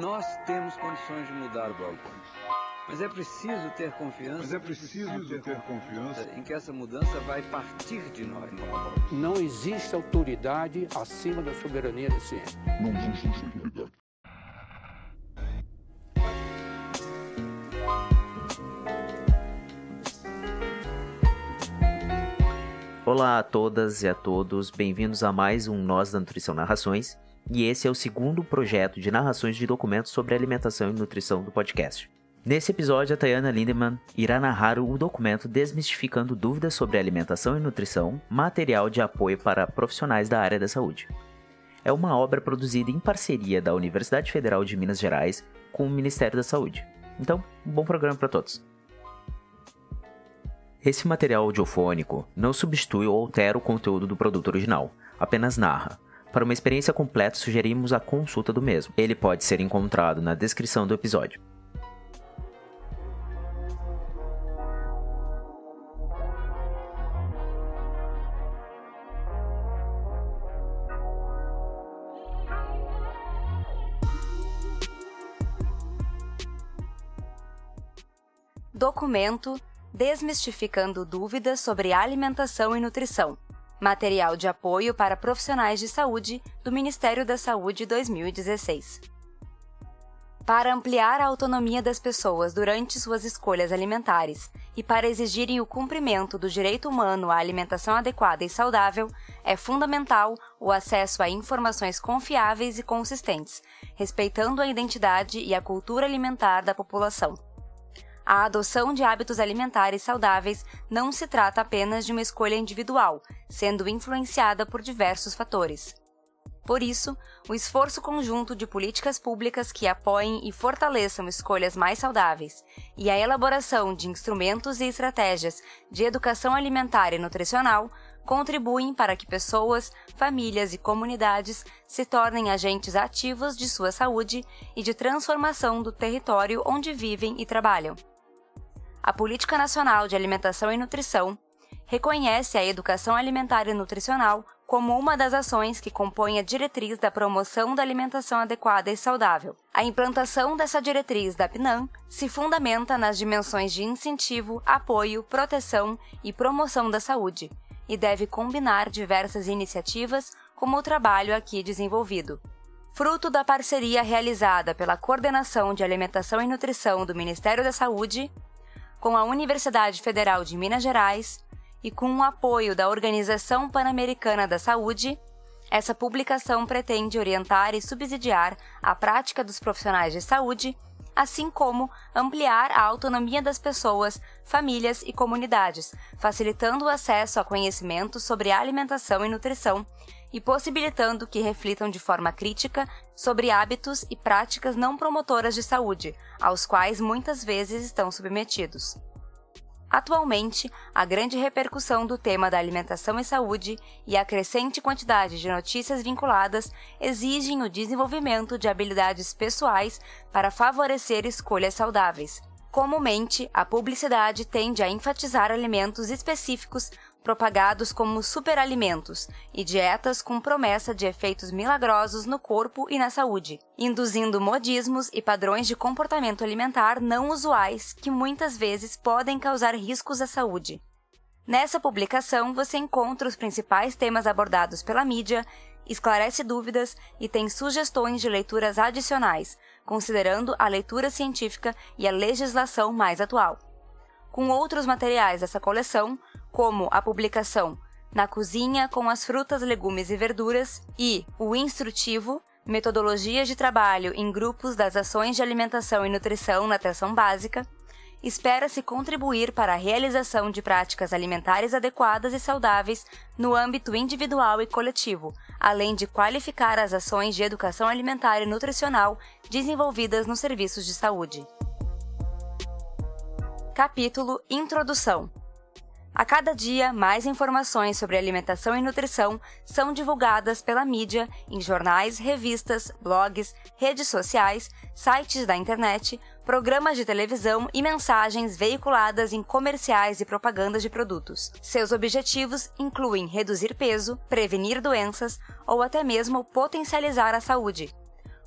Nós temos condições de mudar o balcão. Mas é preciso ter confiança. Mas é preciso ter, ter confiança em que essa mudança vai partir de nós. Não existe autoridade acima da soberania da ciência. Não existe autoridade. Olá a todas e a todos, bem-vindos a mais um Nós da Nutrição Narrações, e esse é o segundo projeto de narrações de documentos sobre alimentação e nutrição do podcast. Nesse episódio, a Tayana Lindemann irá narrar o documento Desmistificando Dúvidas sobre Alimentação e Nutrição, material de apoio para profissionais da área da saúde. É uma obra produzida em parceria da Universidade Federal de Minas Gerais com o Ministério da Saúde. Então, um bom programa para todos. Esse material audiofônico não substitui ou altera o conteúdo do produto original, apenas narra. Para uma experiência completa, sugerimos a consulta do mesmo. Ele pode ser encontrado na descrição do episódio. Documento Desmistificando dúvidas sobre alimentação e nutrição. Material de apoio para profissionais de saúde do Ministério da Saúde 2016. Para ampliar a autonomia das pessoas durante suas escolhas alimentares e para exigirem o cumprimento do direito humano à alimentação adequada e saudável, é fundamental o acesso a informações confiáveis e consistentes, respeitando a identidade e a cultura alimentar da população a adoção de hábitos alimentares saudáveis não se trata apenas de uma escolha individual, sendo influenciada por diversos fatores. Por isso, o esforço conjunto de políticas públicas que apoiem e fortaleçam escolhas mais saudáveis e a elaboração de instrumentos e estratégias de educação alimentar e nutricional contribuem para que pessoas, famílias e comunidades se tornem agentes ativos de sua saúde e de transformação do território onde vivem e trabalham a Política Nacional de Alimentação e Nutrição reconhece a educação alimentar e nutricional como uma das ações que compõem a diretriz da promoção da alimentação adequada e saudável. A implantação dessa diretriz da PNAM se fundamenta nas dimensões de incentivo, apoio, proteção e promoção da saúde e deve combinar diversas iniciativas como o trabalho aqui desenvolvido. Fruto da parceria realizada pela Coordenação de Alimentação e Nutrição do Ministério da Saúde, com a Universidade Federal de Minas Gerais e com o apoio da Organização Pan-Americana da Saúde, essa publicação pretende orientar e subsidiar a prática dos profissionais de saúde, assim como ampliar a autonomia das pessoas, famílias e comunidades, facilitando o acesso a conhecimento sobre alimentação e nutrição e possibilitando que reflitam de forma crítica sobre hábitos e práticas não promotoras de saúde, aos quais muitas vezes estão submetidos. Atualmente, a grande repercussão do tema da alimentação e saúde e a crescente quantidade de notícias vinculadas exigem o desenvolvimento de habilidades pessoais para favorecer escolhas saudáveis. Comumente, a publicidade tende a enfatizar alimentos específicos propagados como superalimentos e dietas com promessa de efeitos milagrosos no corpo e na saúde, induzindo modismos e padrões de comportamento alimentar não usuais que muitas vezes podem causar riscos à saúde. Nessa publicação você encontra os principais temas abordados pela mídia, esclarece dúvidas e tem sugestões de leituras adicionais, considerando a leitura científica e a legislação mais atual. Com outros materiais dessa coleção, como a publicação Na Cozinha com as Frutas, Legumes e Verduras e o instrutivo Metodologias de Trabalho em Grupos das Ações de Alimentação e Nutrição na Atração Básica, espera-se contribuir para a realização de práticas alimentares adequadas e saudáveis no âmbito individual e coletivo, além de qualificar as ações de educação alimentar e nutricional desenvolvidas nos serviços de saúde. Capítulo Introdução a cada dia, mais informações sobre alimentação e nutrição são divulgadas pela mídia em jornais, revistas, blogs, redes sociais, sites da internet, programas de televisão e mensagens veiculadas em comerciais e propagandas de produtos. Seus objetivos incluem reduzir peso, prevenir doenças ou até mesmo potencializar a saúde.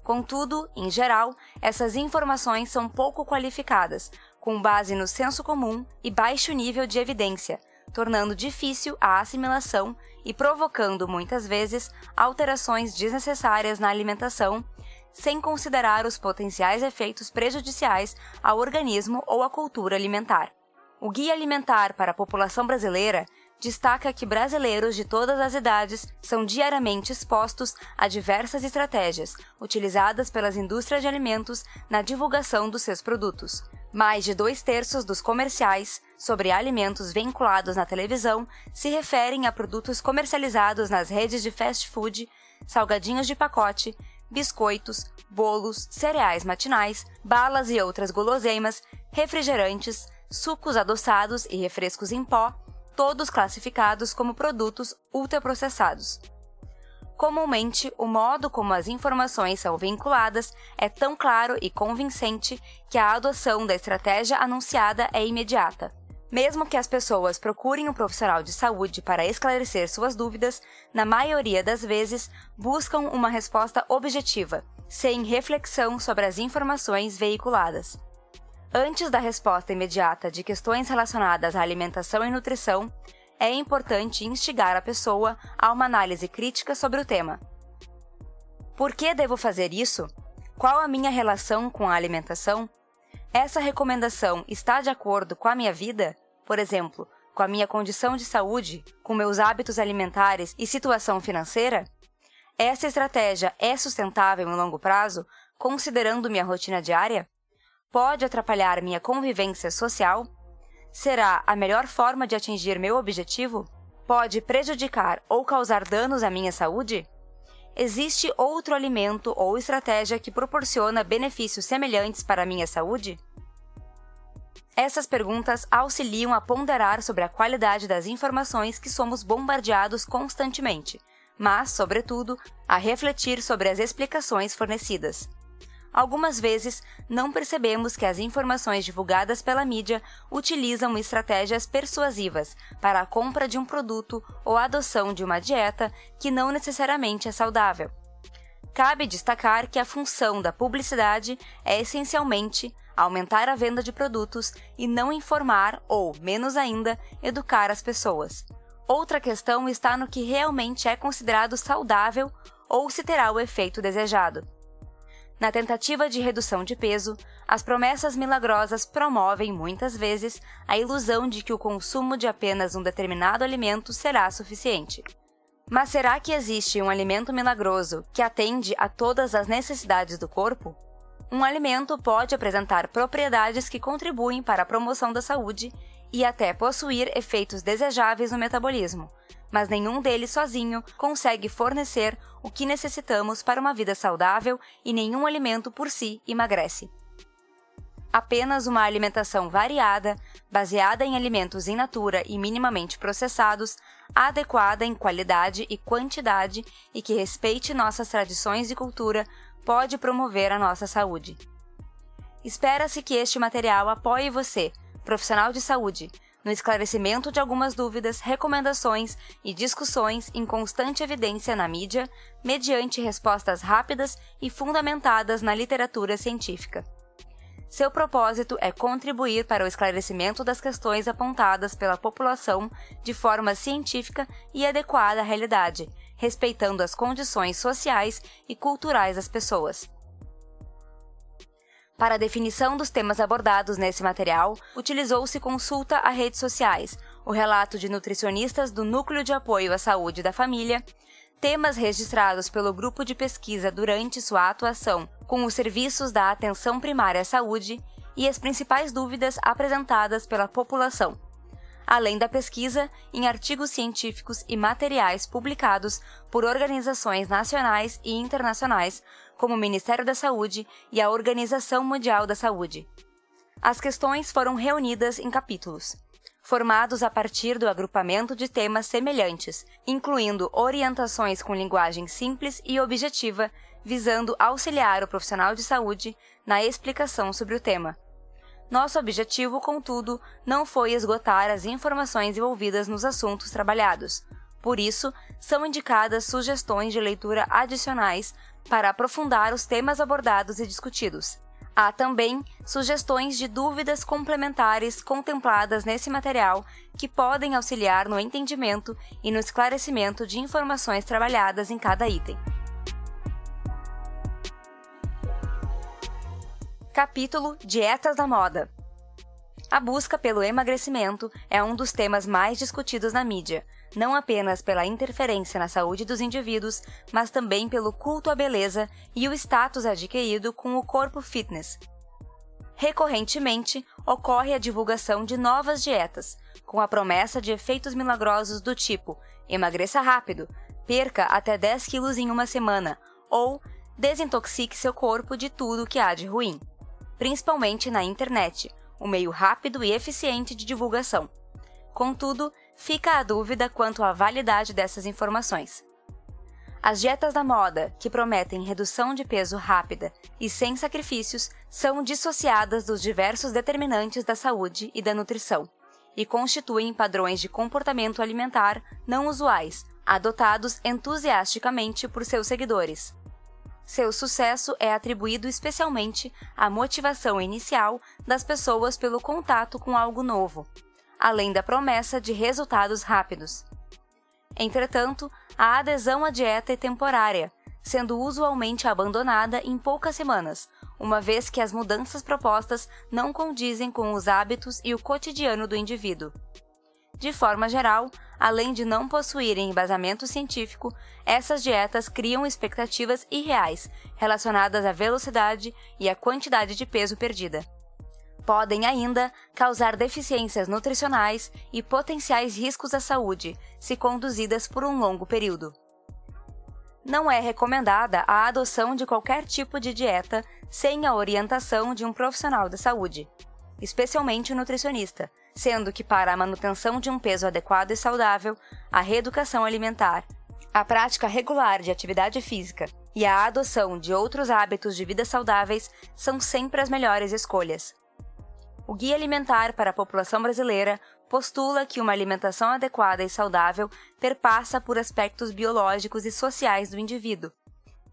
Contudo, em geral, essas informações são pouco qualificadas, com base no senso comum e baixo nível de evidência, tornando difícil a assimilação e provocando muitas vezes alterações desnecessárias na alimentação, sem considerar os potenciais efeitos prejudiciais ao organismo ou à cultura alimentar. O Guia Alimentar para a População Brasileira destaca que brasileiros de todas as idades são diariamente expostos a diversas estratégias utilizadas pelas indústrias de alimentos na divulgação dos seus produtos. Mais de dois terços dos comerciais sobre alimentos vinculados na televisão se referem a produtos comercializados nas redes de fast food, salgadinhos de pacote, biscoitos, bolos, cereais matinais, balas e outras guloseimas, refrigerantes, sucos adoçados e refrescos em pó, todos classificados como produtos ultraprocessados. Comumente, o modo como as informações são vinculadas é tão claro e convincente que a adoção da estratégia anunciada é imediata. Mesmo que as pessoas procurem um profissional de saúde para esclarecer suas dúvidas, na maioria das vezes buscam uma resposta objetiva, sem reflexão sobre as informações veiculadas. Antes da resposta imediata de questões relacionadas à alimentação e nutrição, é importante instigar a pessoa a uma análise crítica sobre o tema. Por que devo fazer isso? Qual a minha relação com a alimentação? Essa recomendação está de acordo com a minha vida? Por exemplo, com a minha condição de saúde, com meus hábitos alimentares e situação financeira? Essa estratégia é sustentável em longo prazo, considerando minha rotina diária? Pode atrapalhar minha convivência social? Será a melhor forma de atingir meu objetivo? Pode prejudicar ou causar danos à minha saúde? Existe outro alimento ou estratégia que proporciona benefícios semelhantes para a minha saúde? Essas perguntas auxiliam a ponderar sobre a qualidade das informações que somos bombardeados constantemente, mas, sobretudo, a refletir sobre as explicações fornecidas. Algumas vezes, não percebemos que as informações divulgadas pela mídia utilizam estratégias persuasivas para a compra de um produto ou a adoção de uma dieta que não necessariamente é saudável. Cabe destacar que a função da publicidade é essencialmente aumentar a venda de produtos e não informar ou, menos ainda, educar as pessoas. Outra questão está no que realmente é considerado saudável ou se terá o efeito desejado. Na tentativa de redução de peso, as promessas milagrosas promovem muitas vezes a ilusão de que o consumo de apenas um determinado alimento será suficiente. Mas será que existe um alimento milagroso que atende a todas as necessidades do corpo? Um alimento pode apresentar propriedades que contribuem para a promoção da saúde e até possuir efeitos desejáveis no metabolismo, mas nenhum deles sozinho consegue fornecer o que necessitamos para uma vida saudável e nenhum alimento por si emagrece. Apenas uma alimentação variada, baseada em alimentos in natura e minimamente processados, adequada em qualidade e quantidade e que respeite nossas tradições e cultura, pode promover a nossa saúde. Espera-se que este material apoie você, profissional de saúde, no esclarecimento de algumas dúvidas, recomendações e discussões em constante evidência na mídia, mediante respostas rápidas e fundamentadas na literatura científica. Seu propósito é contribuir para o esclarecimento das questões apontadas pela população de forma científica e adequada à realidade, respeitando as condições sociais e culturais das pessoas. Para a definição dos temas abordados nesse material, utilizou-se consulta a redes sociais, o relato de nutricionistas do Núcleo de Apoio à Saúde da Família, temas registrados pelo grupo de pesquisa durante sua atuação com os serviços da atenção primária à saúde e as principais dúvidas apresentadas pela população. Além da pesquisa em artigos científicos e materiais publicados por organizações nacionais e internacionais, como o Ministério da Saúde e a Organização Mundial da Saúde. As questões foram reunidas em capítulos, formados a partir do agrupamento de temas semelhantes, incluindo orientações com linguagem simples e objetiva, visando auxiliar o profissional de saúde na explicação sobre o tema. Nosso objetivo, contudo, não foi esgotar as informações envolvidas nos assuntos trabalhados. Por isso, são indicadas sugestões de leitura adicionais para aprofundar os temas abordados e discutidos. Há também sugestões de dúvidas complementares contempladas nesse material que podem auxiliar no entendimento e no esclarecimento de informações trabalhadas em cada item. Capítulo Dietas da Moda A busca pelo emagrecimento é um dos temas mais discutidos na mídia, não apenas pela interferência na saúde dos indivíduos, mas também pelo culto à beleza e o status adquirido com o corpo fitness. Recorrentemente, ocorre a divulgação de novas dietas, com a promessa de efeitos milagrosos do tipo emagreça rápido, perca até 10 quilos em uma semana ou desintoxique seu corpo de tudo que há de ruim, principalmente na internet, um meio rápido e eficiente de divulgação. Contudo, fica a dúvida quanto à validade dessas informações. As dietas da moda, que prometem redução de peso rápida e sem sacrifícios, são dissociadas dos diversos determinantes da saúde e da nutrição e constituem padrões de comportamento alimentar não usuais, adotados entusiasticamente por seus seguidores. Seu sucesso é atribuído especialmente à motivação inicial das pessoas pelo contato com algo novo, além da promessa de resultados rápidos. Entretanto, a adesão à dieta é temporária, sendo usualmente abandonada em poucas semanas, uma vez que as mudanças propostas não condizem com os hábitos e o cotidiano do indivíduo. De forma geral, além de não possuírem embasamento científico, essas dietas criam expectativas irreais relacionadas à velocidade e à quantidade de peso perdida podem ainda causar deficiências nutricionais e potenciais riscos à saúde, se conduzidas por um longo período. Não é recomendada a adoção de qualquer tipo de dieta sem a orientação de um profissional da saúde, especialmente o nutricionista, sendo que para a manutenção de um peso adequado e saudável, a reeducação alimentar, a prática regular de atividade física e a adoção de outros hábitos de vida saudáveis são sempre as melhores escolhas o Guia Alimentar para a População Brasileira postula que uma alimentação adequada e saudável perpassa por aspectos biológicos e sociais do indivíduo,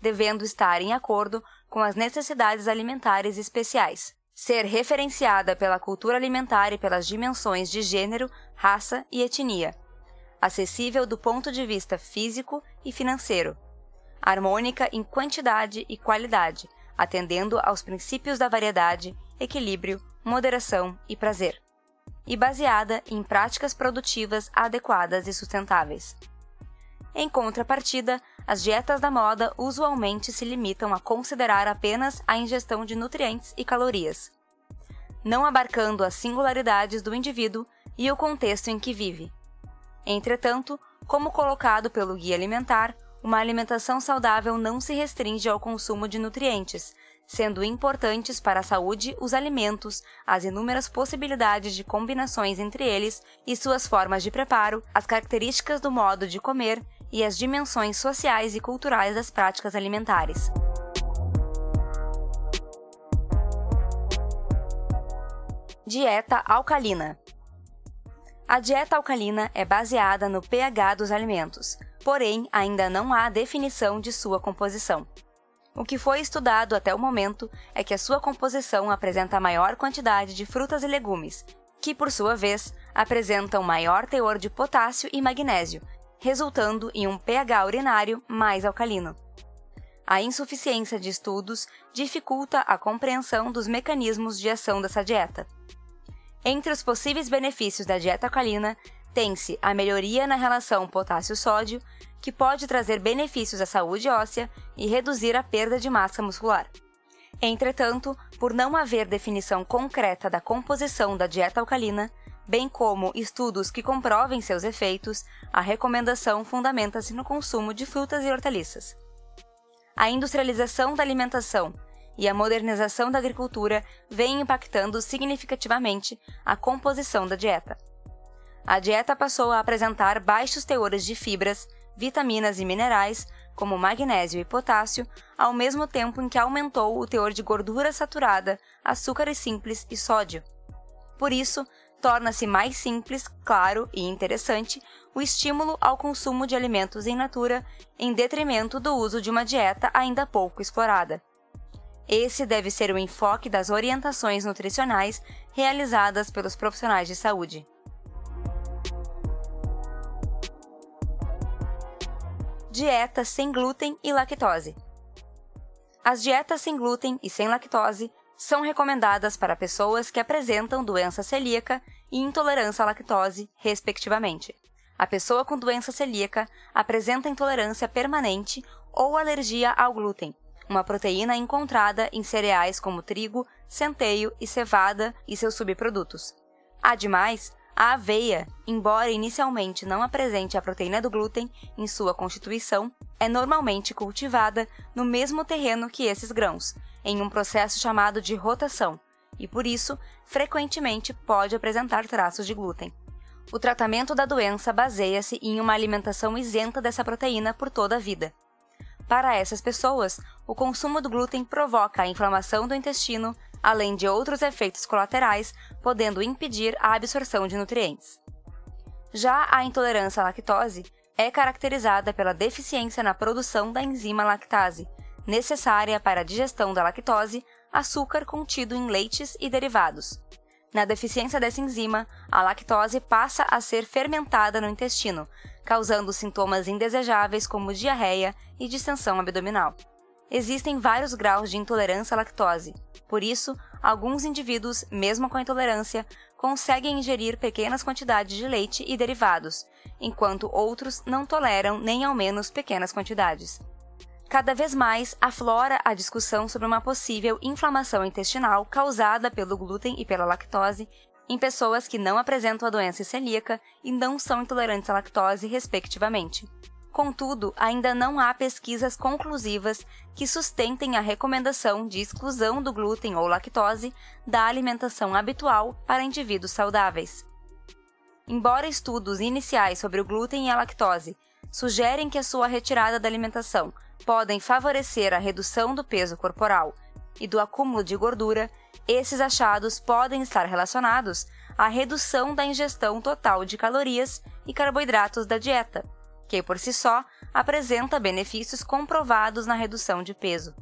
devendo estar em acordo com as necessidades alimentares especiais, ser referenciada pela cultura alimentar e pelas dimensões de gênero, raça e etnia, acessível do ponto de vista físico e financeiro, harmônica em quantidade e qualidade, atendendo aos princípios da variedade, equilíbrio, moderação e prazer, e baseada em práticas produtivas adequadas e sustentáveis. Em contrapartida, as dietas da moda usualmente se limitam a considerar apenas a ingestão de nutrientes e calorias, não abarcando as singularidades do indivíduo e o contexto em que vive. Entretanto, como colocado pelo Guia Alimentar, uma alimentação saudável não se restringe ao consumo de nutrientes, sendo importantes para a saúde os alimentos, as inúmeras possibilidades de combinações entre eles e suas formas de preparo, as características do modo de comer e as dimensões sociais e culturais das práticas alimentares. Dieta alcalina. A dieta alcalina é baseada no pH dos alimentos, porém ainda não há definição de sua composição. O que foi estudado até o momento é que a sua composição apresenta maior quantidade de frutas e legumes, que, por sua vez, apresentam maior teor de potássio e magnésio, resultando em um pH urinário mais alcalino. A insuficiência de estudos dificulta a compreensão dos mecanismos de ação dessa dieta. Entre os possíveis benefícios da dieta alcalina, tem-se a melhoria na relação potássio-sódio, que pode trazer benefícios à saúde óssea e reduzir a perda de massa muscular. Entretanto, por não haver definição concreta da composição da dieta alcalina, bem como estudos que comprovem seus efeitos, a recomendação fundamenta-se no consumo de frutas e hortaliças. A industrialização da alimentação e a modernização da agricultura vêm impactando significativamente a composição da dieta. A dieta passou a apresentar baixos teores de fibras, vitaminas e minerais, como magnésio e potássio, ao mesmo tempo em que aumentou o teor de gordura saturada, açúcares simples e sódio. Por isso, torna-se mais simples, claro e interessante o estímulo ao consumo de alimentos em natura em detrimento do uso de uma dieta ainda pouco explorada. Esse deve ser o enfoque das orientações nutricionais realizadas pelos profissionais de saúde. Dieta sem glúten e lactose. As dietas sem glúten e sem lactose são recomendadas para pessoas que apresentam doença celíaca e intolerância à lactose, respectivamente. A pessoa com doença celíaca apresenta intolerância permanente ou alergia ao glúten, uma proteína encontrada em cereais como trigo, centeio e cevada e seus subprodutos. Ademais, a aveia, embora inicialmente não apresente a proteína do glúten em sua constituição, é normalmente cultivada no mesmo terreno que esses grãos, em um processo chamado de rotação, e por isso, frequentemente pode apresentar traços de glúten. O tratamento da doença baseia-se em uma alimentação isenta dessa proteína por toda a vida. Para essas pessoas, o consumo do glúten provoca a inflamação do intestino, além de outros efeitos colaterais, podendo impedir a absorção de nutrientes. Já a intolerância à lactose é caracterizada pela deficiência na produção da enzima lactase, necessária para a digestão da lactose, açúcar contido em leites e derivados. Na deficiência dessa enzima, a lactose passa a ser fermentada no intestino, causando sintomas indesejáveis como diarreia e distensão abdominal. Existem vários graus de intolerância à lactose, por isso, alguns indivíduos, mesmo com intolerância, conseguem ingerir pequenas quantidades de leite e derivados, enquanto outros não toleram nem ao menos pequenas quantidades. Cada vez mais aflora a discussão sobre uma possível inflamação intestinal causada pelo glúten e pela lactose em pessoas que não apresentam a doença celíaca e não são intolerantes à lactose, respectivamente. Contudo, ainda não há pesquisas conclusivas que sustentem a recomendação de exclusão do glúten ou lactose da alimentação habitual para indivíduos saudáveis. Embora estudos iniciais sobre o glúten e a lactose sugerem que a sua retirada da alimentação podem favorecer a redução do peso corporal e do acúmulo de gordura, esses achados podem estar relacionados à redução da ingestão total de calorias e carboidratos da dieta que por si só apresenta benefícios comprovados na redução de peso.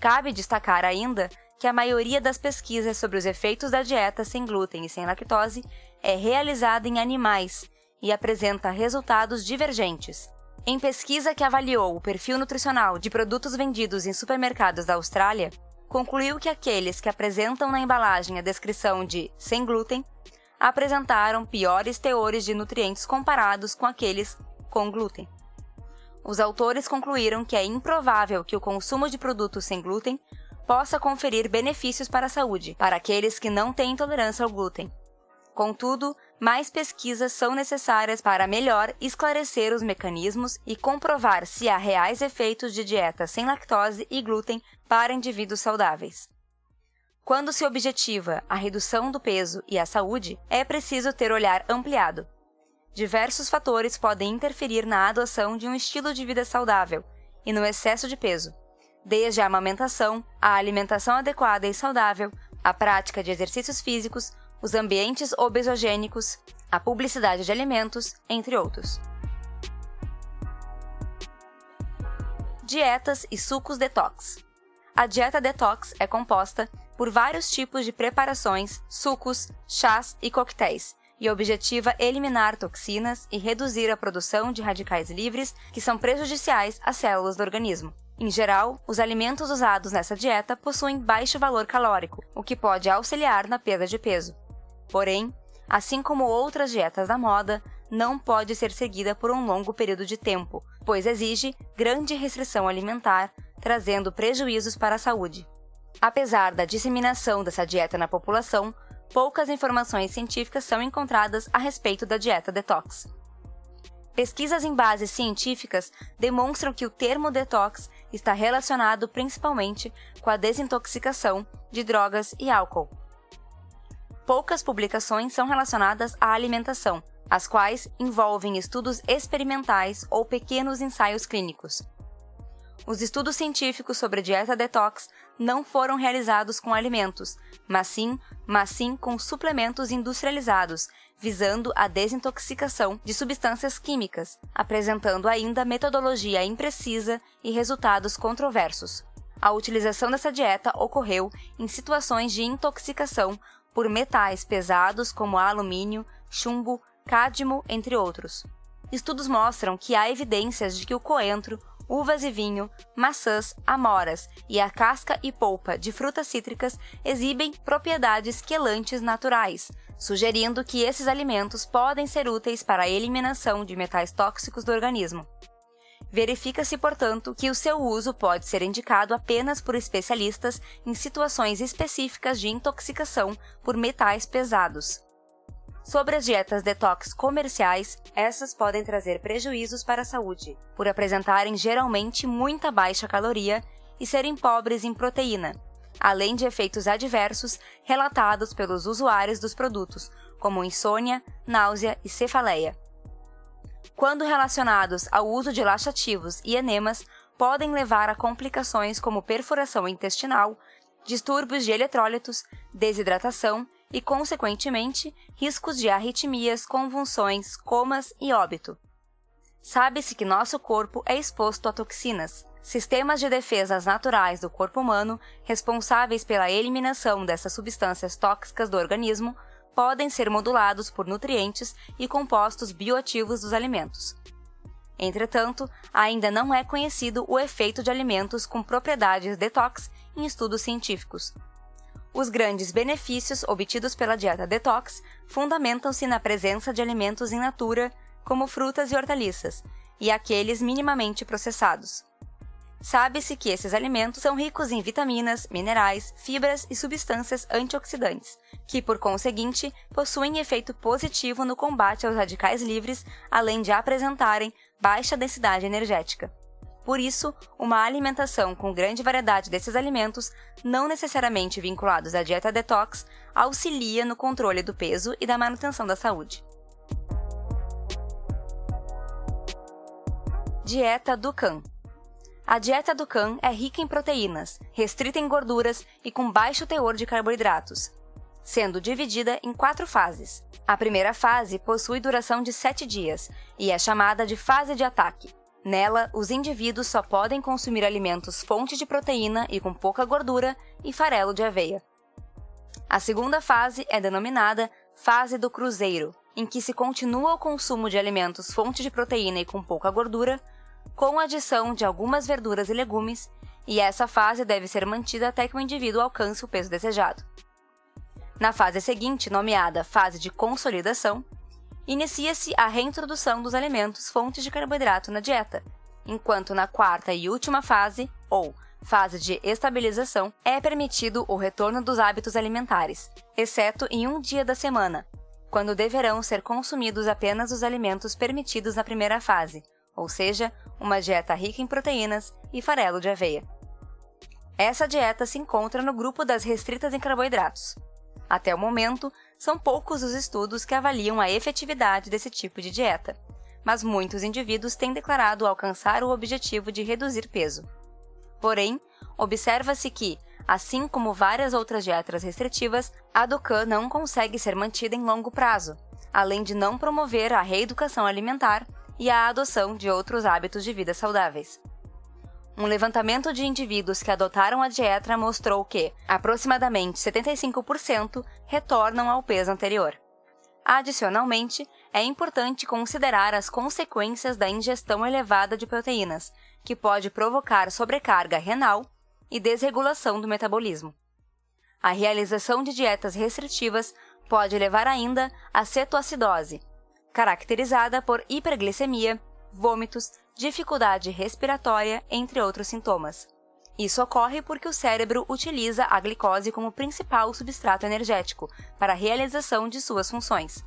Cabe destacar ainda que a maioria das pesquisas sobre os efeitos da dieta sem glúten e sem lactose é realizada em animais e apresenta resultados divergentes. Em pesquisa que avaliou o perfil nutricional de produtos vendidos em supermercados da Austrália, concluiu que aqueles que apresentam na embalagem a descrição de sem glúten apresentaram piores teores de nutrientes comparados com aqueles com glúten. Os autores concluíram que é improvável que o consumo de produtos sem glúten possa conferir benefícios para a saúde para aqueles que não têm intolerância ao glúten. Contudo, mais pesquisas são necessárias para melhor esclarecer os mecanismos e comprovar se há reais efeitos de dieta sem lactose e glúten para indivíduos saudáveis. Quando se objetiva a redução do peso e a saúde, é preciso ter olhar ampliado, diversos fatores podem interferir na adoção de um estilo de vida saudável e no excesso de peso, desde a amamentação, a alimentação adequada e saudável, a prática de exercícios físicos, os ambientes obesogênicos, a publicidade de alimentos, entre outros. Dietas e sucos detox. A dieta detox é composta por vários tipos de preparações, sucos, chás e coquetéis, e objetiva eliminar toxinas e reduzir a produção de radicais livres que são prejudiciais às células do organismo. Em geral, os alimentos usados nessa dieta possuem baixo valor calórico, o que pode auxiliar na perda de peso. Porém, assim como outras dietas da moda, não pode ser seguida por um longo período de tempo, pois exige grande restrição alimentar, trazendo prejuízos para a saúde. Apesar da disseminação dessa dieta na população, poucas informações científicas são encontradas a respeito da dieta detox. Pesquisas em bases científicas demonstram que o termo detox está relacionado principalmente com a desintoxicação de drogas e álcool. Poucas publicações são relacionadas à alimentação, as quais envolvem estudos experimentais ou pequenos ensaios clínicos. Os estudos científicos sobre dieta detox não foram realizados com alimentos, mas sim, mas sim com suplementos industrializados, visando a desintoxicação de substâncias químicas, apresentando ainda metodologia imprecisa e resultados controversos. A utilização dessa dieta ocorreu em situações de intoxicação por metais pesados como alumínio, chumbo, cádmio, entre outros. Estudos mostram que há evidências de que o coentro, uvas e vinho, maçãs, amoras e a casca e polpa de frutas cítricas exibem propriedades quelantes naturais, sugerindo que esses alimentos podem ser úteis para a eliminação de metais tóxicos do organismo. Verifica-se, portanto, que o seu uso pode ser indicado apenas por especialistas em situações específicas de intoxicação por metais pesados. Sobre as dietas detox comerciais, essas podem trazer prejuízos para a saúde, por apresentarem geralmente muita baixa caloria e serem pobres em proteína, além de efeitos adversos relatados pelos usuários dos produtos, como insônia, náusea e cefaleia. Quando relacionados ao uso de laxativos e enemas, podem levar a complicações como perfuração intestinal, distúrbios de eletrólitos, desidratação e, consequentemente, riscos de arritmias, convulsões, comas e óbito. Sabe-se que nosso corpo é exposto a toxinas, sistemas de defesas naturais do corpo humano responsáveis pela eliminação dessas substâncias tóxicas do organismo podem ser modulados por nutrientes e compostos bioativos dos alimentos. Entretanto, ainda não é conhecido o efeito de alimentos com propriedades detox em estudos científicos, os grandes benefícios obtidos pela dieta detox fundamentam-se na presença de alimentos in natura, como frutas e hortaliças, e aqueles minimamente processados. Sabe-se que esses alimentos são ricos em vitaminas, minerais, fibras e substâncias antioxidantes, que, por conseguinte, possuem efeito positivo no combate aos radicais livres, além de apresentarem baixa densidade energética. Por isso, uma alimentação com grande variedade desses alimentos, não necessariamente vinculados à dieta detox, auxilia no controle do peso e da manutenção da saúde. Dieta do Can A dieta do Can é rica em proteínas, restrita em gorduras e com baixo teor de carboidratos, sendo dividida em quatro fases. A primeira fase possui duração de sete dias e é chamada de fase de ataque Nela, os indivíduos só podem consumir alimentos fonte de proteína e com pouca gordura e farelo de aveia. A segunda fase é denominada fase do cruzeiro, em que se continua o consumo de alimentos fonte de proteína e com pouca gordura, com adição de algumas verduras e legumes, e essa fase deve ser mantida até que o indivíduo alcance o peso desejado. Na fase seguinte, nomeada fase de consolidação, inicia-se a reintrodução dos alimentos fontes de carboidrato na dieta, enquanto na quarta e última fase, ou fase de estabilização, é permitido o retorno dos hábitos alimentares, exceto em um dia da semana, quando deverão ser consumidos apenas os alimentos permitidos na primeira fase, ou seja, uma dieta rica em proteínas e farelo de aveia. Essa dieta se encontra no grupo das restritas em carboidratos. Até o momento, são poucos os estudos que avaliam a efetividade desse tipo de dieta, mas muitos indivíduos têm declarado alcançar o objetivo de reduzir peso. Porém, observa-se que, assim como várias outras dietas restritivas, a Ducan não consegue ser mantida em longo prazo, além de não promover a reeducação alimentar e a adoção de outros hábitos de vida saudáveis. Um levantamento de indivíduos que adotaram a dieta mostrou que, aproximadamente 75%, retornam ao peso anterior. Adicionalmente, é importante considerar as consequências da ingestão elevada de proteínas, que pode provocar sobrecarga renal e desregulação do metabolismo. A realização de dietas restritivas pode levar ainda à cetoacidose, caracterizada por hiperglicemia, vômitos, dificuldade respiratória, entre outros sintomas. Isso ocorre porque o cérebro utiliza a glicose como principal substrato energético para a realização de suas funções.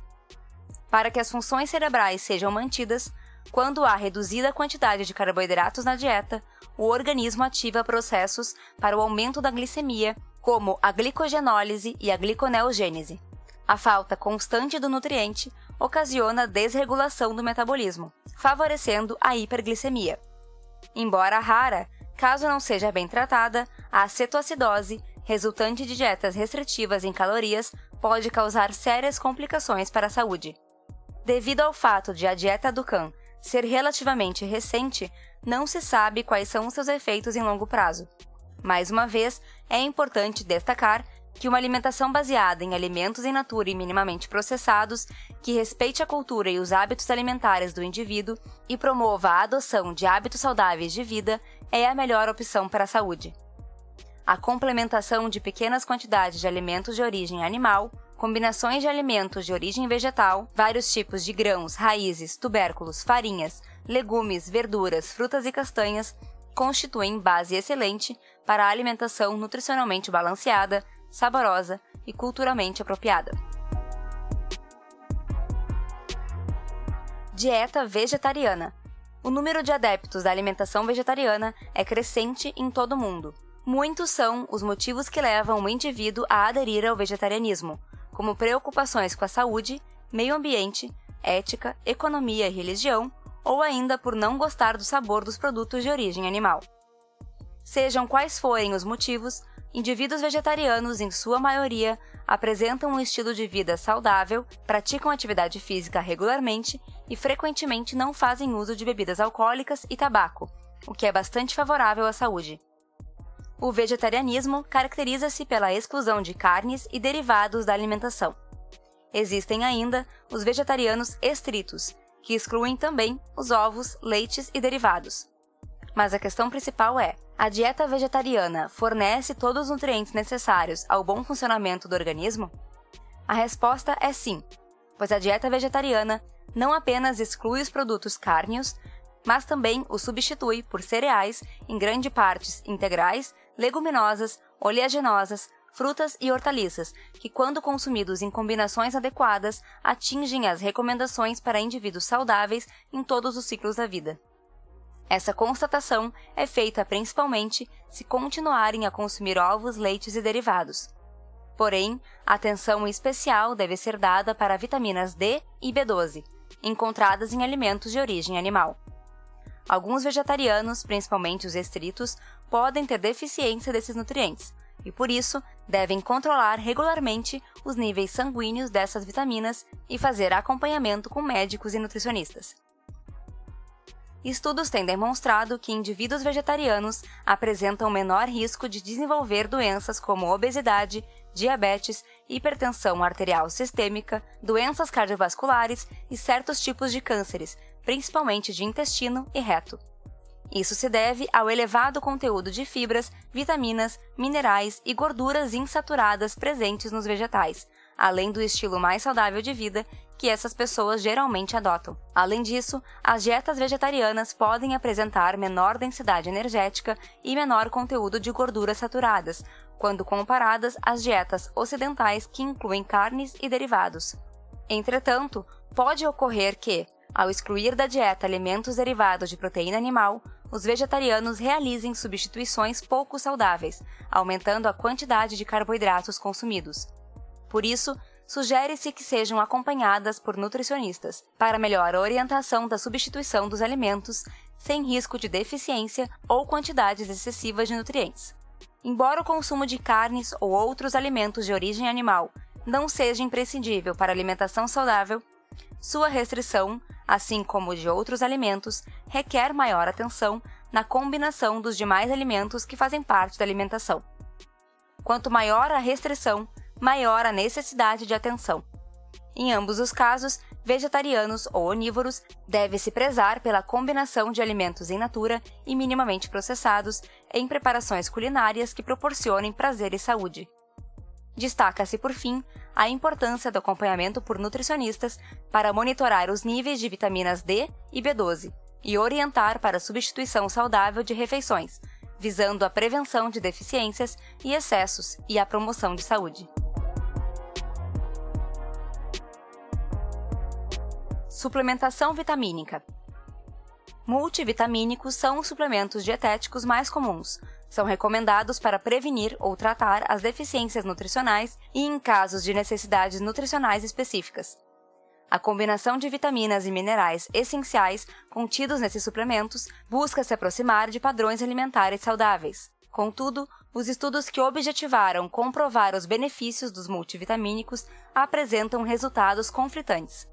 Para que as funções cerebrais sejam mantidas, quando há reduzida quantidade de carboidratos na dieta, o organismo ativa processos para o aumento da glicemia, como a glicogenólise e a gliconeogênese. A falta constante do nutriente ocasiona desregulação do metabolismo, favorecendo a hiperglicemia. Embora rara, Caso não seja bem tratada, a cetoacidose, resultante de dietas restritivas em calorias, pode causar sérias complicações para a saúde. Devido ao fato de a dieta Dukan ser relativamente recente, não se sabe quais são seus efeitos em longo prazo. Mais uma vez, é importante destacar que uma alimentação baseada em alimentos em natura e minimamente processados, que respeite a cultura e os hábitos alimentares do indivíduo e promova a adoção de hábitos saudáveis de vida, é a melhor opção para a saúde. A complementação de pequenas quantidades de alimentos de origem animal, combinações de alimentos de origem vegetal, vários tipos de grãos, raízes, tubérculos, farinhas, legumes, verduras, frutas e castanhas constituem base excelente para a alimentação nutricionalmente balanceada, saborosa e culturalmente apropriada. Dieta vegetariana. O número de adeptos da alimentação vegetariana é crescente em todo o mundo. Muitos são os motivos que levam o indivíduo a aderir ao vegetarianismo, como preocupações com a saúde, meio ambiente, ética, economia e religião, ou ainda por não gostar do sabor dos produtos de origem animal. Sejam quais forem os motivos, indivíduos vegetarianos, em sua maioria, apresentam um estilo de vida saudável, praticam atividade física regularmente e frequentemente não fazem uso de bebidas alcoólicas e tabaco, o que é bastante favorável à saúde. O vegetarianismo caracteriza-se pela exclusão de carnes e derivados da alimentação. Existem ainda os vegetarianos estritos, que excluem também os ovos, leites e derivados. Mas a questão principal é: a dieta vegetariana fornece todos os nutrientes necessários ao bom funcionamento do organismo? A resposta é sim, pois a dieta vegetariana não apenas exclui os produtos cárneos, mas também os substitui por cereais, em grande partes integrais, leguminosas, oleaginosas, frutas e hortaliças, que, quando consumidos em combinações adequadas, atingem as recomendações para indivíduos saudáveis em todos os ciclos da vida. Essa constatação é feita principalmente se continuarem a consumir ovos, leites e derivados. Porém, atenção especial deve ser dada para vitaminas D e B12, encontradas em alimentos de origem animal. Alguns vegetarianos, principalmente os estritos, podem ter deficiência desses nutrientes e, por isso, devem controlar regularmente os níveis sanguíneos dessas vitaminas e fazer acompanhamento com médicos e nutricionistas. Estudos têm demonstrado que indivíduos vegetarianos apresentam menor risco de desenvolver doenças como obesidade, diabetes, hipertensão arterial sistêmica, doenças cardiovasculares e certos tipos de cânceres, principalmente de intestino e reto. Isso se deve ao elevado conteúdo de fibras, vitaminas, minerais e gorduras insaturadas presentes nos vegetais, além do estilo mais saudável de vida que essas pessoas geralmente adotam. Além disso, as dietas vegetarianas podem apresentar menor densidade energética e menor conteúdo de gorduras saturadas, quando comparadas às dietas ocidentais que incluem carnes e derivados. Entretanto, pode ocorrer que, ao excluir da dieta alimentos derivados de proteína animal, os vegetarianos realizem substituições pouco saudáveis, aumentando a quantidade de carboidratos consumidos. Por isso, sugere-se que sejam acompanhadas por nutricionistas, para melhor orientação da substituição dos alimentos, sem risco de deficiência ou quantidades excessivas de nutrientes. Embora o consumo de carnes ou outros alimentos de origem animal não seja imprescindível para alimentação saudável, sua restrição, assim como de outros alimentos, requer maior atenção na combinação dos demais alimentos que fazem parte da alimentação. Quanto maior a restrição, maior a necessidade de atenção. Em ambos os casos, vegetarianos ou onívoros, deve-se prezar pela combinação de alimentos em natura e minimamente processados em preparações culinárias que proporcionem prazer e saúde. Destaca-se, por fim, a importância do acompanhamento por nutricionistas para monitorar os níveis de vitaminas D e B12 e orientar para a substituição saudável de refeições, visando a prevenção de deficiências e excessos e a promoção de saúde. Suplementação vitamínica. Multivitamínicos são os suplementos dietéticos mais comuns. São recomendados para prevenir ou tratar as deficiências nutricionais e em casos de necessidades nutricionais específicas. A combinação de vitaminas e minerais essenciais contidos nesses suplementos busca se aproximar de padrões alimentares saudáveis. Contudo, os estudos que objetivaram comprovar os benefícios dos multivitamínicos apresentam resultados conflitantes.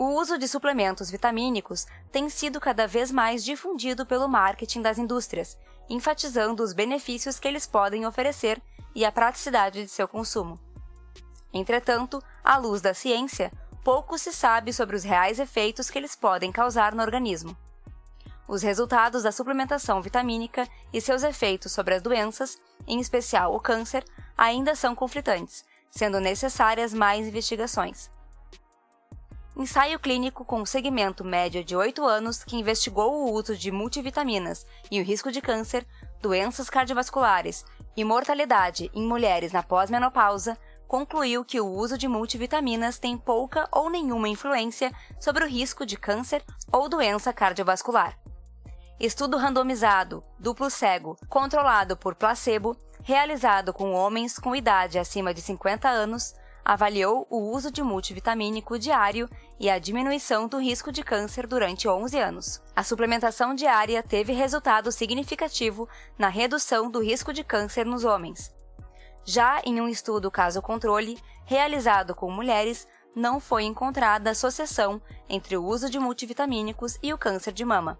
O uso de suplementos vitamínicos tem sido cada vez mais difundido pelo marketing das indústrias, enfatizando os benefícios que eles podem oferecer e a praticidade de seu consumo. Entretanto, à luz da ciência, pouco se sabe sobre os reais efeitos que eles podem causar no organismo. Os resultados da suplementação vitamínica e seus efeitos sobre as doenças, em especial o câncer, ainda são conflitantes, sendo necessárias mais investigações. Ensaio clínico com segmento médio de 8 anos que investigou o uso de multivitaminas e o risco de câncer, doenças cardiovasculares e mortalidade em mulheres na pós-menopausa concluiu que o uso de multivitaminas tem pouca ou nenhuma influência sobre o risco de câncer ou doença cardiovascular. Estudo randomizado, duplo cego, controlado por placebo, realizado com homens com idade acima de 50 anos, avaliou o uso de multivitamínico diário e a diminuição do risco de câncer durante 11 anos. A suplementação diária teve resultado significativo na redução do risco de câncer nos homens. Já em um estudo caso-controle, realizado com mulheres, não foi encontrada associação entre o uso de multivitamínicos e o câncer de mama.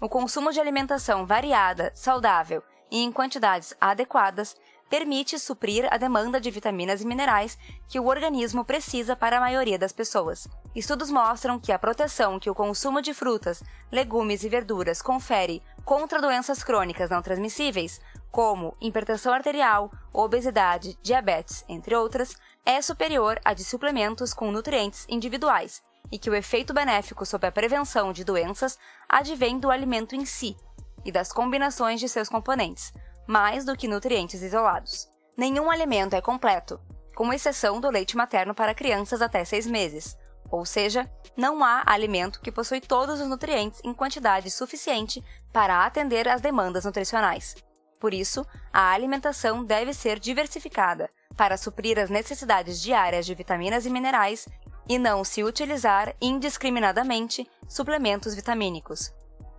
O consumo de alimentação variada, saudável e em quantidades adequadas permite suprir a demanda de vitaminas e minerais que o organismo precisa para a maioria das pessoas. Estudos mostram que a proteção que o consumo de frutas, legumes e verduras confere contra doenças crônicas não transmissíveis como hipertensão arterial, obesidade, diabetes, entre outras, é superior à de suplementos com nutrientes individuais, e que o efeito benéfico sobre a prevenção de doenças advém do alimento em si e das combinações de seus componentes, mais do que nutrientes isolados. Nenhum alimento é completo, com exceção do leite materno para crianças até 6 meses, ou seja, não há alimento que possui todos os nutrientes em quantidade suficiente para atender às demandas nutricionais. Por isso, a alimentação deve ser diversificada para suprir as necessidades diárias de vitaminas e minerais e não se utilizar indiscriminadamente suplementos vitamínicos.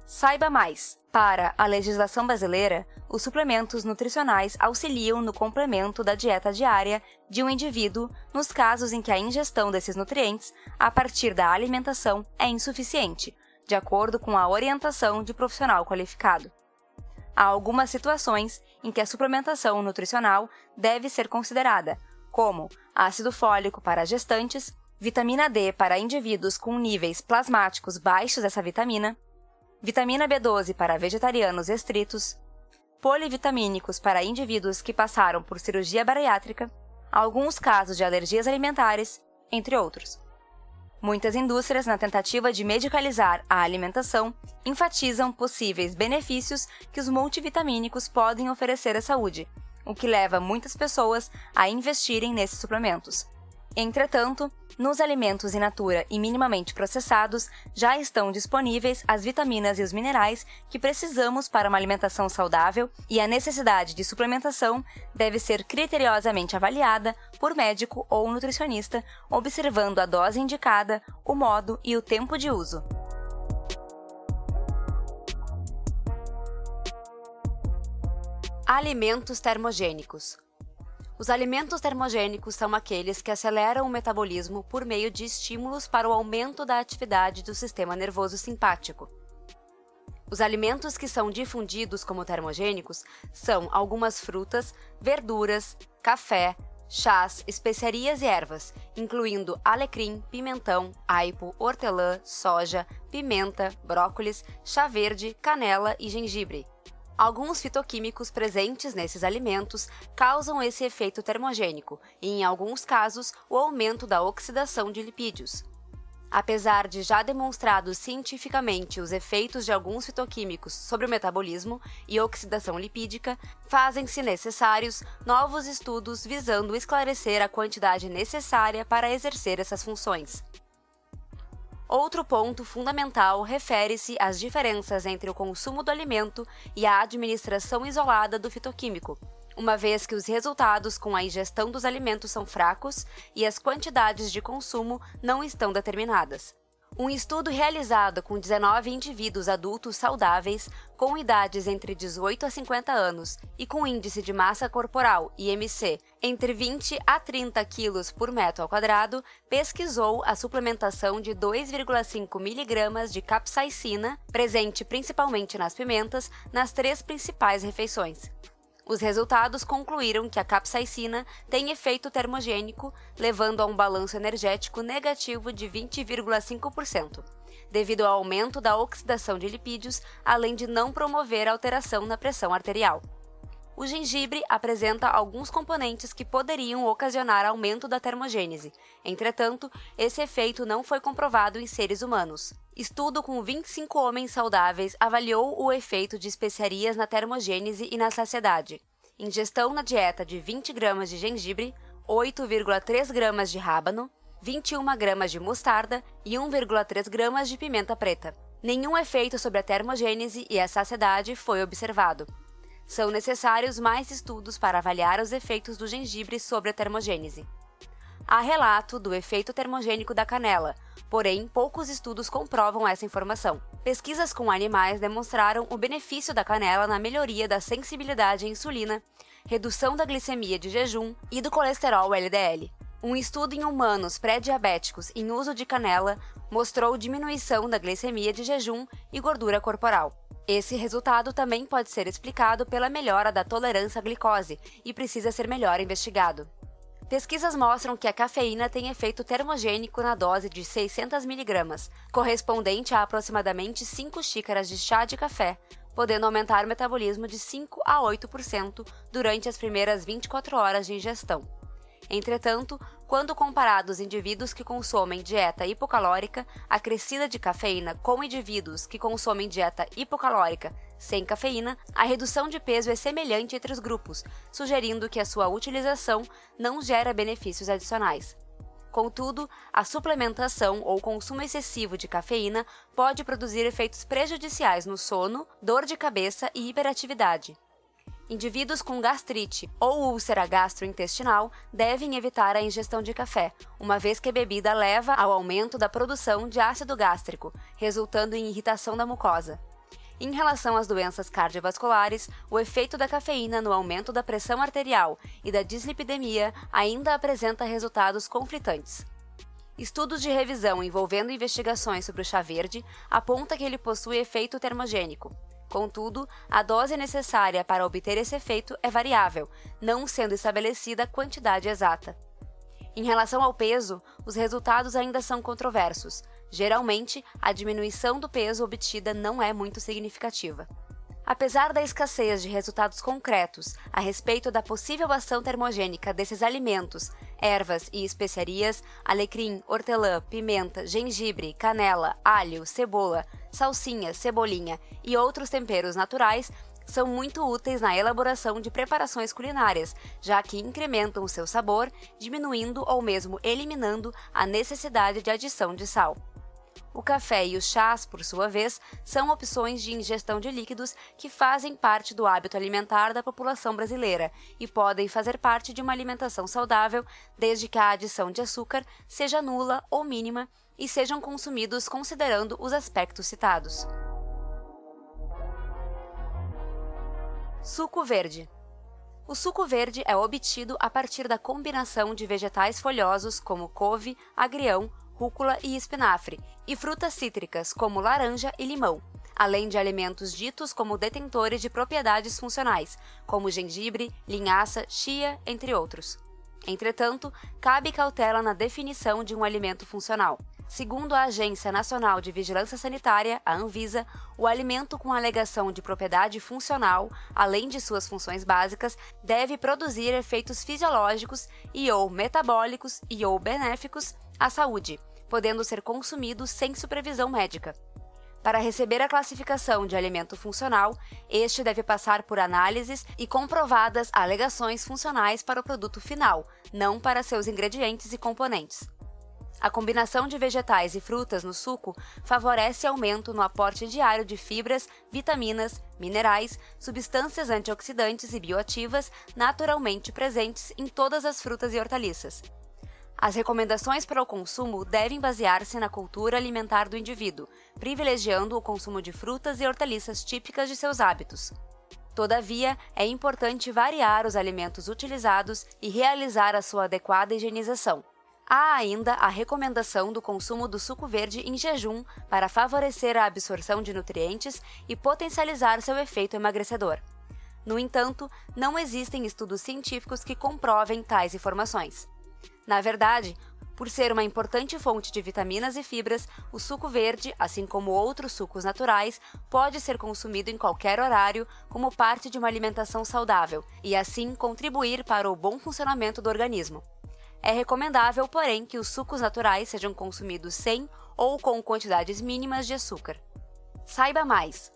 Saiba mais! Para a legislação brasileira, os suplementos nutricionais auxiliam no complemento da dieta diária de um indivíduo nos casos em que a ingestão desses nutrientes, a partir da alimentação, é insuficiente, de acordo com a orientação de profissional qualificado. Há algumas situações em que a suplementação nutricional deve ser considerada, como ácido fólico para gestantes, vitamina D para indivíduos com níveis plasmáticos baixos dessa vitamina, vitamina B12 para vegetarianos estritos, polivitamínicos para indivíduos que passaram por cirurgia bariátrica, alguns casos de alergias alimentares, entre outros. Muitas indústrias, na tentativa de medicalizar a alimentação, enfatizam possíveis benefícios que os multivitamínicos podem oferecer à saúde, o que leva muitas pessoas a investirem nesses suplementos. Entretanto, nos alimentos in natura e minimamente processados já estão disponíveis as vitaminas e os minerais que precisamos para uma alimentação saudável e a necessidade de suplementação deve ser criteriosamente avaliada por médico ou nutricionista, observando a dose indicada, o modo e o tempo de uso. Alimentos termogênicos os alimentos termogênicos são aqueles que aceleram o metabolismo por meio de estímulos para o aumento da atividade do sistema nervoso simpático. Os alimentos que são difundidos como termogênicos são algumas frutas, verduras, café, chás, especiarias e ervas, incluindo alecrim, pimentão, aipo, hortelã, soja, pimenta, brócolis, chá verde, canela e gengibre. Alguns fitoquímicos presentes nesses alimentos causam esse efeito termogênico e, em alguns casos, o aumento da oxidação de lipídios. Apesar de já demonstrados cientificamente os efeitos de alguns fitoquímicos sobre o metabolismo e oxidação lipídica, fazem-se necessários novos estudos visando esclarecer a quantidade necessária para exercer essas funções. Outro ponto fundamental refere-se às diferenças entre o consumo do alimento e a administração isolada do fitoquímico, uma vez que os resultados com a ingestão dos alimentos são fracos e as quantidades de consumo não estão determinadas. Um estudo realizado com 19 indivíduos adultos saudáveis com idades entre 18 a 50 anos e com índice de massa corporal IMC entre 20 a 30 quilos por metro ao quadrado pesquisou a suplementação de 2,5 miligramas de capsaicina, presente principalmente nas pimentas, nas três principais refeições. Os resultados concluíram que a capsaicina tem efeito termogênico, levando a um balanço energético negativo de 20,5%, devido ao aumento da oxidação de lipídios, além de não promover alteração na pressão arterial. O gengibre apresenta alguns componentes que poderiam ocasionar aumento da termogênese. Entretanto, esse efeito não foi comprovado em seres humanos. Estudo com 25 homens saudáveis avaliou o efeito de especiarias na termogênese e na saciedade. Ingestão na dieta de 20 gramas de gengibre, 8,3 gramas de rábano, 21 gramas de mostarda e 1,3 gramas de pimenta preta. Nenhum efeito sobre a termogênese e a saciedade foi observado. São necessários mais estudos para avaliar os efeitos do gengibre sobre a termogênese. Há relato do efeito termogênico da canela, porém poucos estudos comprovam essa informação. Pesquisas com animais demonstraram o benefício da canela na melhoria da sensibilidade à insulina, redução da glicemia de jejum e do colesterol LDL. Um estudo em humanos pré-diabéticos em uso de canela mostrou diminuição da glicemia de jejum e gordura corporal. Esse resultado também pode ser explicado pela melhora da tolerância à glicose e precisa ser melhor investigado. Pesquisas mostram que a cafeína tem efeito termogênico na dose de 600 mg, correspondente a aproximadamente 5 xícaras de chá de café, podendo aumentar o metabolismo de 5 a 8% durante as primeiras 24 horas de ingestão. Entretanto, quando comparados indivíduos que consomem dieta hipocalórica acrescida de cafeína com indivíduos que consomem dieta hipocalórica sem cafeína, a redução de peso é semelhante entre os grupos, sugerindo que a sua utilização não gera benefícios adicionais. Contudo, a suplementação ou consumo excessivo de cafeína pode produzir efeitos prejudiciais no sono, dor de cabeça e hiperatividade. Indivíduos com gastrite ou úlcera gastrointestinal devem evitar a ingestão de café, uma vez que a bebida leva ao aumento da produção de ácido gástrico, resultando em irritação da mucosa. Em relação às doenças cardiovasculares, o efeito da cafeína no aumento da pressão arterial e da dislipidemia ainda apresenta resultados conflitantes. Estudos de revisão envolvendo investigações sobre o chá verde apontam que ele possui efeito termogênico. Contudo, a dose necessária para obter esse efeito é variável, não sendo estabelecida a quantidade exata. Em relação ao peso, os resultados ainda são controversos. Geralmente, a diminuição do peso obtida não é muito significativa. Apesar da escassez de resultados concretos a respeito da possível ação termogênica desses alimentos, ervas e especiarias, alecrim, hortelã, pimenta, gengibre, canela, alho, cebola, salsinha, cebolinha e outros temperos naturais são muito úteis na elaboração de preparações culinárias, já que incrementam o seu sabor, diminuindo ou mesmo eliminando a necessidade de adição de sal. O café e os chás, por sua vez, são opções de ingestão de líquidos que fazem parte do hábito alimentar da população brasileira e podem fazer parte de uma alimentação saudável desde que a adição de açúcar seja nula ou mínima e sejam consumidos considerando os aspectos citados. Suco verde. O suco verde é obtido a partir da combinação de vegetais folhosos como couve, agrião, rúcula e espinafre, e frutas cítricas como laranja e limão, além de alimentos ditos como detentores de propriedades funcionais, como gengibre, linhaça, chia, entre outros. Entretanto, cabe cautela na definição de um alimento funcional. Segundo a Agência Nacional de Vigilância Sanitária, a Anvisa, o alimento com alegação de propriedade funcional, além de suas funções básicas, deve produzir efeitos fisiológicos e ou metabólicos e ou benéficos à saúde, podendo ser consumido sem supervisão médica. Para receber a classificação de alimento funcional, este deve passar por análises e comprovadas alegações funcionais para o produto final, não para seus ingredientes e componentes. A combinação de vegetais e frutas no suco favorece aumento no aporte diário de fibras, vitaminas, minerais, substâncias antioxidantes e bioativas naturalmente presentes em todas as frutas e hortaliças. As recomendações para o consumo devem basear-se na cultura alimentar do indivíduo, privilegiando o consumo de frutas e hortaliças típicas de seus hábitos. Todavia, é importante variar os alimentos utilizados e realizar a sua adequada higienização. Há ainda a recomendação do consumo do suco verde em jejum para favorecer a absorção de nutrientes e potencializar seu efeito emagrecedor. No entanto, não existem estudos científicos que comprovem tais informações. Na verdade, por ser uma importante fonte de vitaminas e fibras, o suco verde, assim como outros sucos naturais, pode ser consumido em qualquer horário como parte de uma alimentação saudável e assim contribuir para o bom funcionamento do organismo. É recomendável, porém, que os sucos naturais sejam consumidos sem ou com quantidades mínimas de açúcar. Saiba mais!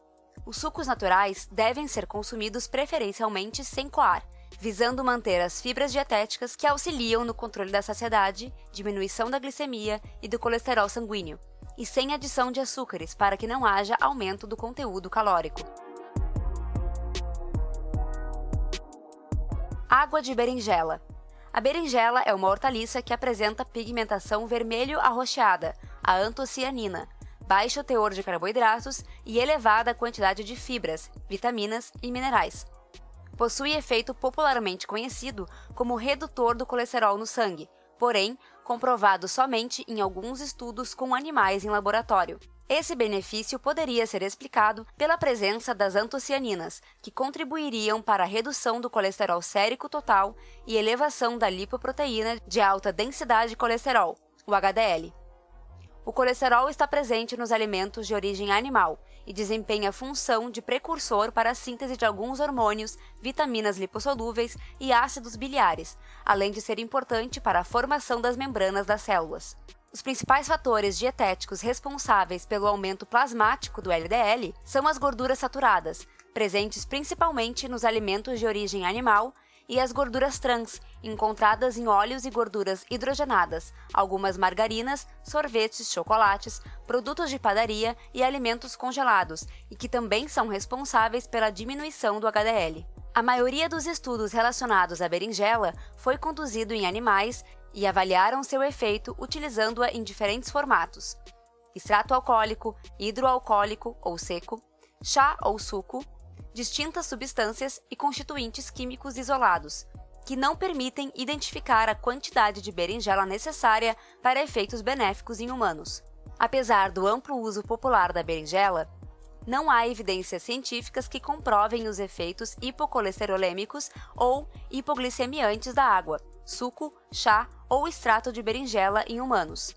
Os sucos naturais devem ser consumidos preferencialmente sem coar, visando manter as fibras dietéticas que auxiliam no controle da saciedade, diminuição da glicemia e do colesterol sanguíneo, e sem adição de açúcares para que não haja aumento do conteúdo calórico. Água de berinjela. A berinjela é uma hortaliça que apresenta pigmentação vermelho arroxeada, a antocianina, baixo teor de carboidratos e elevada quantidade de fibras, vitaminas e minerais. Possui efeito popularmente conhecido como redutor do colesterol no sangue, porém comprovado somente em alguns estudos com animais em laboratório. Esse benefício poderia ser explicado pela presença das antocianinas, que contribuiriam para a redução do colesterol sérico total e elevação da lipoproteína de alta densidade de colesterol, o HDL. O colesterol está presente nos alimentos de origem animal e desempenha função de precursor para a síntese de alguns hormônios, vitaminas lipossolúveis e ácidos biliares, além de ser importante para a formação das membranas das células. Os principais fatores dietéticos responsáveis pelo aumento plasmático do LDL são as gorduras saturadas, presentes principalmente nos alimentos de origem animal, e as gorduras trans, encontradas em óleos e gorduras hidrogenadas, algumas margarinas, sorvetes, chocolates, produtos de padaria e alimentos congelados, e que também são responsáveis pela diminuição do HDL. A maioria dos estudos relacionados à berinjela foi conduzido em animais e avaliaram seu efeito utilizando-a em diferentes formatos: extrato alcoólico, hidroalcoólico ou seco, chá ou suco, distintas substâncias e constituintes químicos isolados, que não permitem identificar a quantidade de berinjela necessária para efeitos benéficos em humanos. Apesar do amplo uso popular da berinjela, não há evidências científicas que comprovem os efeitos hipocolesterolêmicos ou hipoglicemiantes da água, suco, chá ou extrato de berinjela em humanos.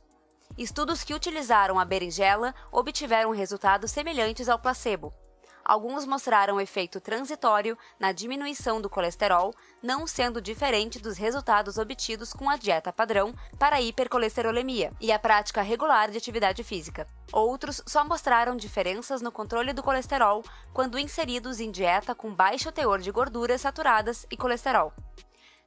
Estudos que utilizaram a berinjela obtiveram resultados semelhantes ao placebo. Alguns mostraram efeito transitório na diminuição do colesterol, não sendo diferente dos resultados obtidos com a dieta padrão para hipercolesterolemia e a prática regular de atividade física. Outros só mostraram diferenças no controle do colesterol quando inseridos em dieta com baixo teor de gorduras saturadas e colesterol.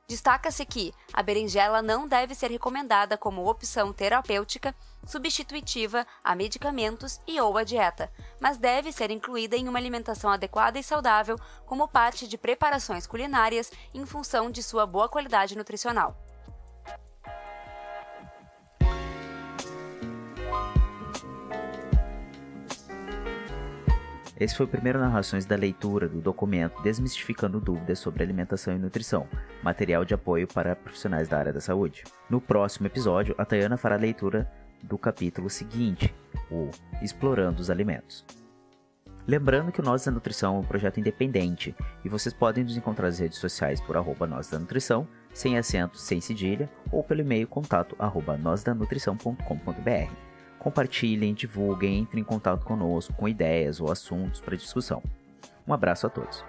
Destaca-se que a berinjela não deve ser recomendada como opção terapêutica substitutiva a medicamentos e ou a dieta, mas deve ser incluída em uma alimentação adequada e saudável como parte de preparações culinárias em função de sua boa qualidade nutricional. Esse foi o primeiro Narrações da leitura do documento Desmistificando Dúvidas sobre Alimentação e Nutrição, material de apoio para profissionais da área da saúde. No próximo episódio, a Tayana fará a leitura do capítulo seguinte, o Explorando os Alimentos. Lembrando que o Nós da Nutrição é um projeto independente e vocês podem nos encontrar nas redes sociais por arroba Nós da Nutrição, sem acento, sem cedilha, ou pelo e-mail contato arroba. Compartilhem, divulguem, entrem em contato conosco com ideias ou assuntos para discussão. Um abraço a todos.